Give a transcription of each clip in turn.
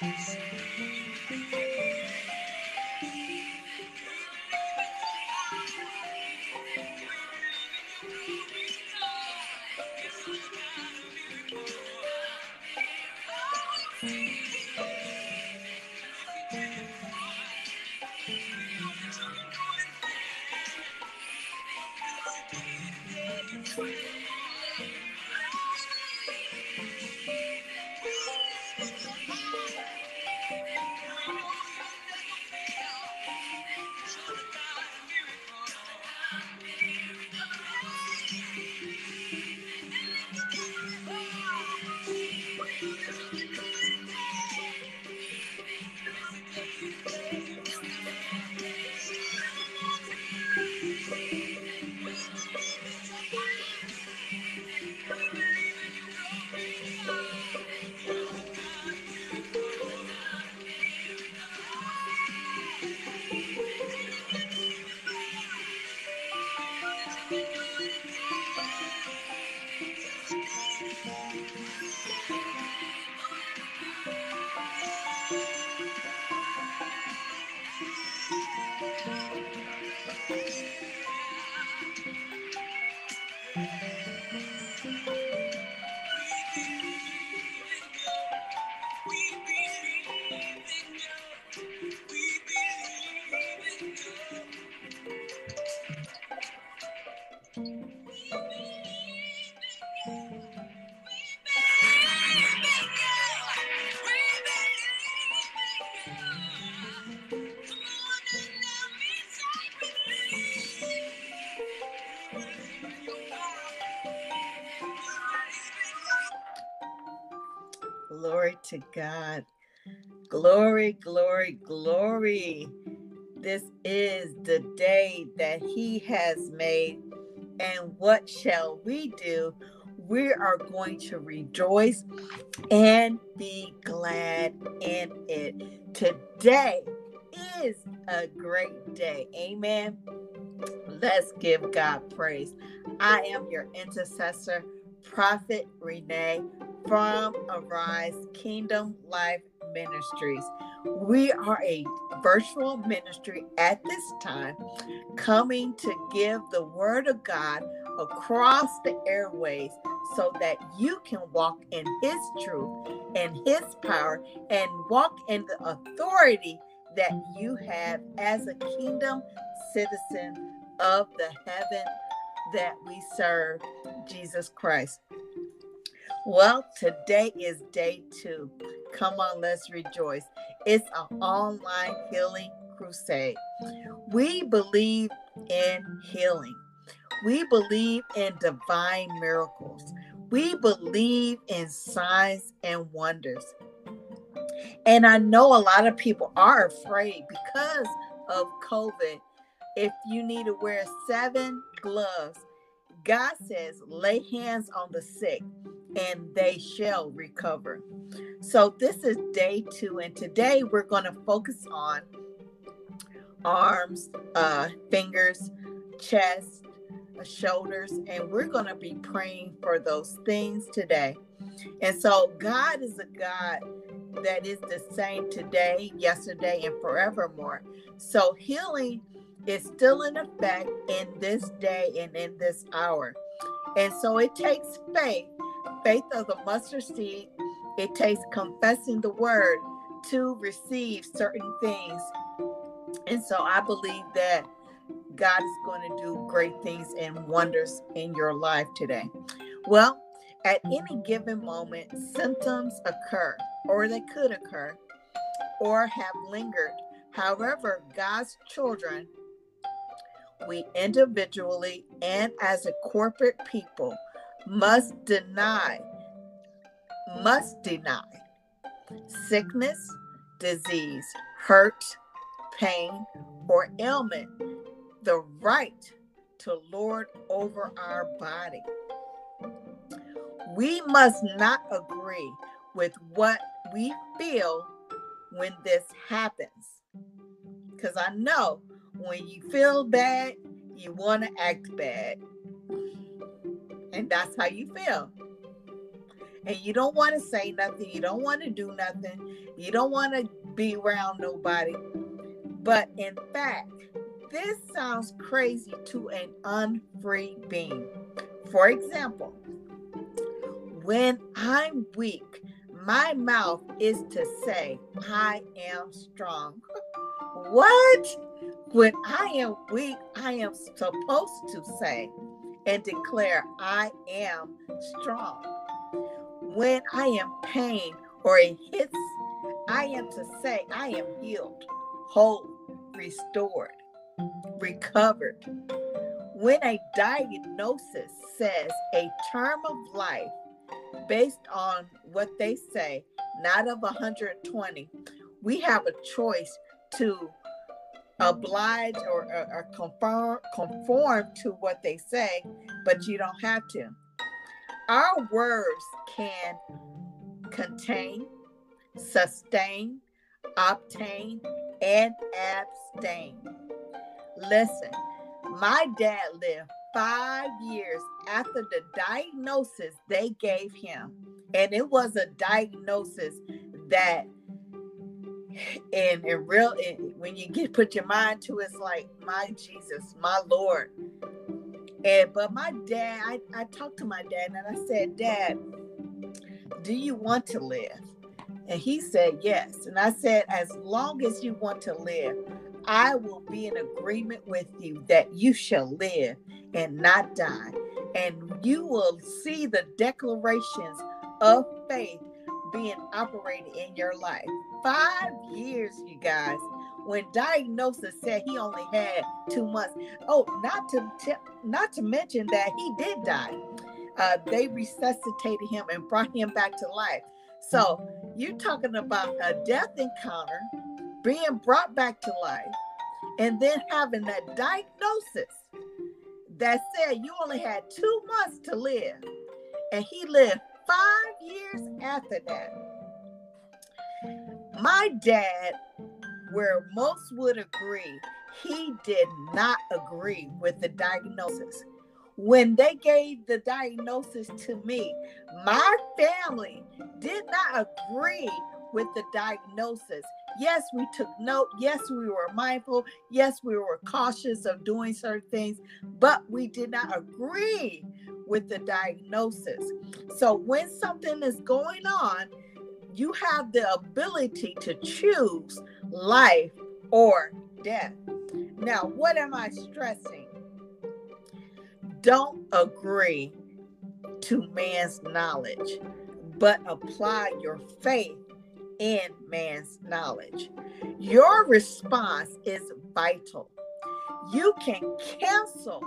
Glory to God. Glory, glory, glory. This is the day that He has made. And what shall we do? We are going to rejoice and be glad in it. Today is a great day. Amen. Let's give God praise. I am your intercessor, Prophet Renee from Arise Kingdom Life Ministries. We are a virtual ministry at this time, coming to give the Word of God across the airways so that you can walk in His truth and His power and walk in the authority that you have as a kingdom citizen of the heaven that we serve, Jesus Christ. Well, today is day two. Come on, let's rejoice. It's an online healing crusade. We believe in healing, we believe in divine miracles, we believe in signs and wonders. And I know a lot of people are afraid because of COVID. If you need to wear seven gloves, God says, lay hands on the sick and they shall recover. So, this is day two, and today we're going to focus on arms, uh, fingers, chest, shoulders, and we're going to be praying for those things today. And so, God is a God that is the same today, yesterday, and forevermore. So, healing is still in effect in this day and in this hour. And so, it takes faith faith of the mustard seed. It takes confessing the word to receive certain things. And so, I believe that God is going to do great things and wonders in your life today. Well, at any given moment, symptoms occur, or they could occur, or have lingered. However, God's children, we individually and as a corporate people must deny, must deny sickness, disease, hurt, pain, or ailment the right to lord over our body. We must not agree with what we feel when this happens. Because I know when you feel bad, you want to act bad. And that's how you feel. And you don't want to say nothing. You don't want to do nothing. You don't want to be around nobody. But in fact, this sounds crazy to an unfree being. For example, when I'm weak, my mouth is to say, I am strong. what? When I am weak, I am supposed to say and declare, I am strong. When I am pain or it hits, I am to say, I am healed, whole, restored recovered. When a diagnosis says a term of life based on what they say, not of 120, we have a choice to oblige or, or, or conform, conform to what they say, but you don't have to. Our words can contain, sustain, obtain, and abstain. Listen, my dad lived five years after the diagnosis they gave him. And it was a diagnosis that and in real when you get put your mind to it, it's like my jesus my lord. And but my dad I, I talked to my dad and i said dad do you want to live? And he said yes. And i said as long as you want to live I will be in agreement with you that you shall live and not die. And you will see the declarations of faith being operated in your life. Five years, you guys. When diagnosis said he only had two months. Oh, not to t- not to mention that he did die. Uh, they resuscitated him and brought him back to life. So you're talking about a death encounter being brought back to life, and then having that diagnosis that said you only had two months to live, and he lived five years after that. My dad, where most would agree, he did not agree with the diagnosis. When they gave the diagnosis to me, my family did not agree with the diagnosis. Yes, we took note. Yes, we were mindful. Yes, we were cautious of doing certain things, but we did not agree with the diagnosis. So when something is going on, you have the ability to choose life or death. Now, what am I stressing? Don't agree to man's knowledge, but apply your faith in man's knowledge. Your response is vital. You can cancel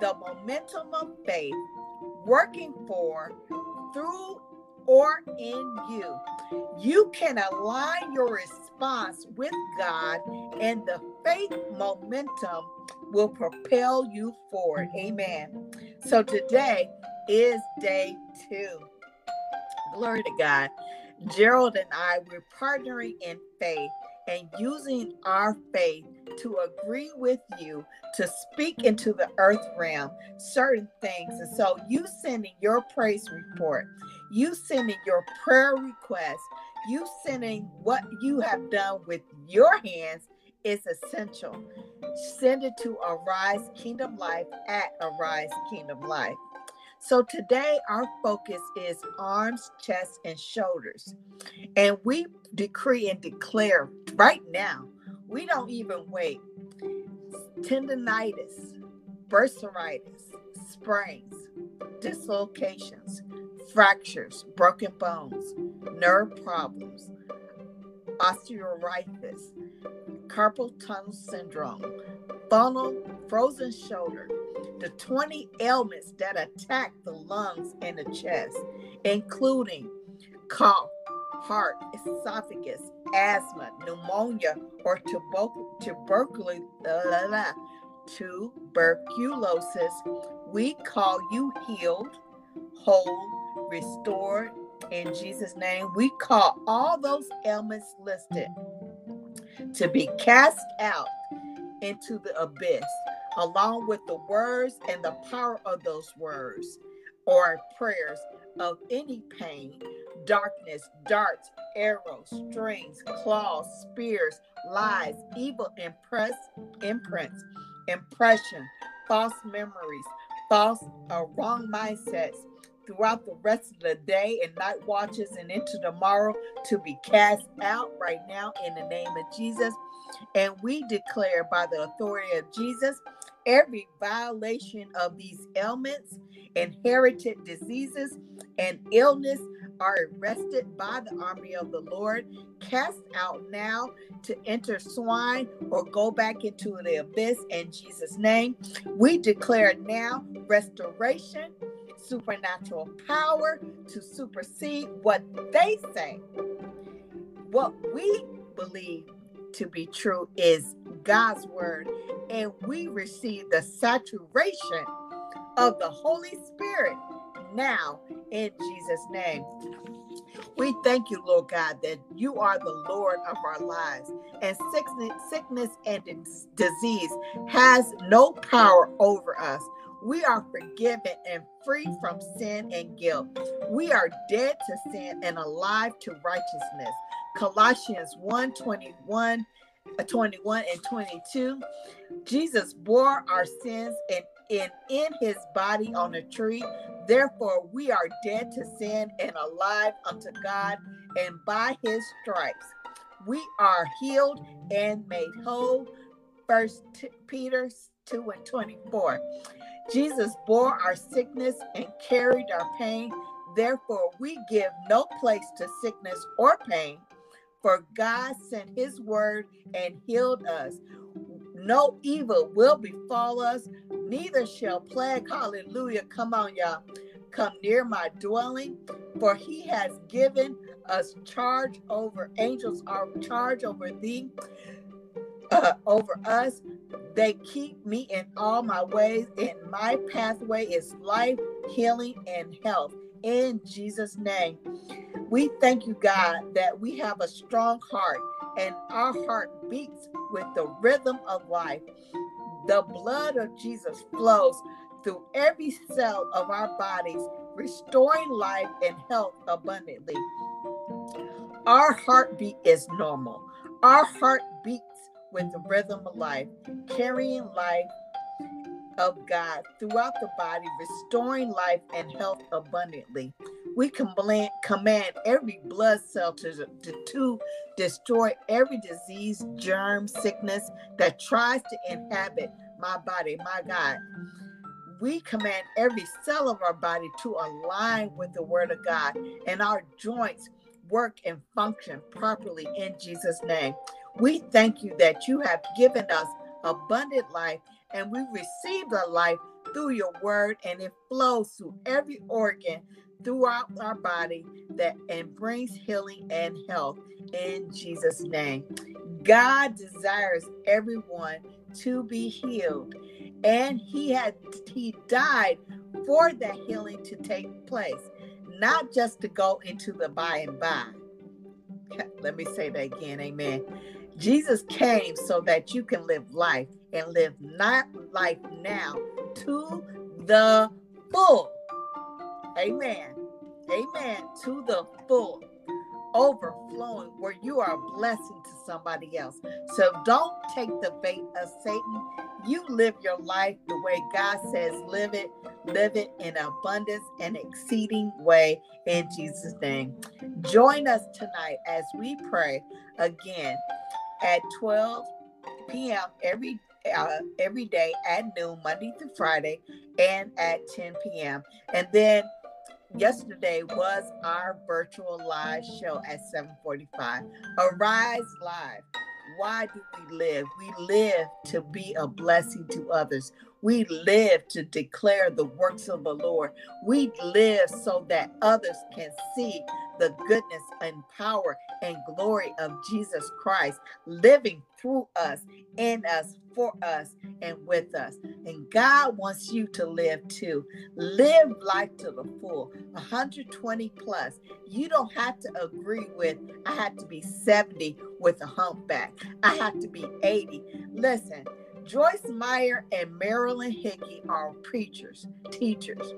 the momentum of faith working for, through, or in you. You can align your response with God, and the faith momentum will propel you forward. Amen. So today is day two. Glory to God. Gerald and I, we're partnering in faith and using our faith to agree with you to speak into the earth realm certain things. And so you sending your praise report, you sending your prayer request, you sending what you have done with your hands is essential. Send it to Arise Kingdom Life at Arise Kingdom Life. So today our focus is arms, chest, and shoulders. And we decree and declare right now, we don't even wait. Tendonitis, bursitis, sprains, dislocations, fractures, broken bones, nerve problems, osteoarthritis, carpal tunnel syndrome, funnel, frozen shoulder, the 20 ailments that attack the lungs and the chest, including cough, heart, esophagus, asthma, pneumonia, or tuberculosis, tuberculosis, we call you healed, whole, restored. In Jesus' name, we call all those ailments listed to be cast out into the abyss, along with the words and the power of those words or prayers of any pain, darkness, darts, arrows, strings, claws, spears, lies, evil impress, imprints, impression, false memories, false or wrong mindsets throughout the rest of the day and night watches and into tomorrow to be cast out right now in the name of Jesus. And we declare by the authority of Jesus every violation of these ailments, inherited diseases, and illness are arrested by the army of the Lord, cast out now to enter swine or go back into the abyss in Jesus' name. We declare now restoration, supernatural power to supersede what they say. What we believe to be true is God's word, and we receive the saturation of the Holy Spirit now in Jesus' name. We thank you, Lord God, that you are the Lord of our lives, and sickness, sickness and disease has no power over us. We are forgiven and free from sin and guilt. We are dead to sin and alive to righteousness. Colossians 1 21, uh, 21 and 22. Jesus bore our sins and in, in his body on a tree. Therefore, we are dead to sin and alive unto God, and by his stripes we are healed and made whole. First Peter 2 and 24. Jesus bore our sickness and carried our pain. Therefore, we give no place to sickness or pain, for God sent his word and healed us. No evil will befall us, neither shall plague, hallelujah, come on, y'all, come near my dwelling, for he has given us charge over angels, our charge over thee, uh, over us. They keep me in all my ways, and my pathway is life, healing, and health. In Jesus' name, we thank you, God, that we have a strong heart and our heart beats with the rhythm of life. The blood of Jesus flows through every cell of our bodies, restoring life and health abundantly. Our heartbeat is normal. Our heart beats with the rhythm of life, carrying life of God throughout the body, restoring life and health abundantly. We command, every blood cell to, to, to destroy every disease, germ, sickness that tries to inhabit my body, my God. We command every cell of our body to align with the word of God and our joints work and function properly in Jesus' name. We thank you that you have given us abundant life and we receive the life through your word and it flows through every organ throughout our body that and brings healing and health in Jesus name. God desires everyone to be healed and he had he died for that healing to take place, not just to go into the by and by. Let me say that again. Amen. Jesus came so that you can live life and live not life now to the full. Amen. Amen. To the full overflowing where you are a blessing to somebody else. So don't take the bait of Satan. You live your life the way God says live it, live it in abundance and exceeding way in Jesus' name. Join us tonight as we pray again at 12 p.m. every uh, every day at noon, Monday through Friday, and at 10 p.m. And then yesterday was our virtual live show at 7:45. Arise live. Why do we live? We live to be a blessing to others. We live to declare the works of the Lord. We live so that others can see the goodness and power and glory of Jesus Christ living through us, in us, for us, and with us. And God wants you to live too. Live life to the full, 120 plus. You don't have to agree with, I have to be 70 with a humpback, I have to be 80. Listen, Joyce Meyer and Marilyn Hickey are preachers, teachers.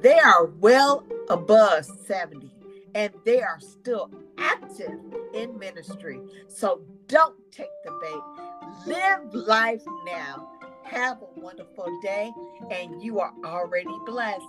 They are well above 70 and they are still active in ministry. So don't take the bait. Live life now. Have a wonderful day, and you are already blessed.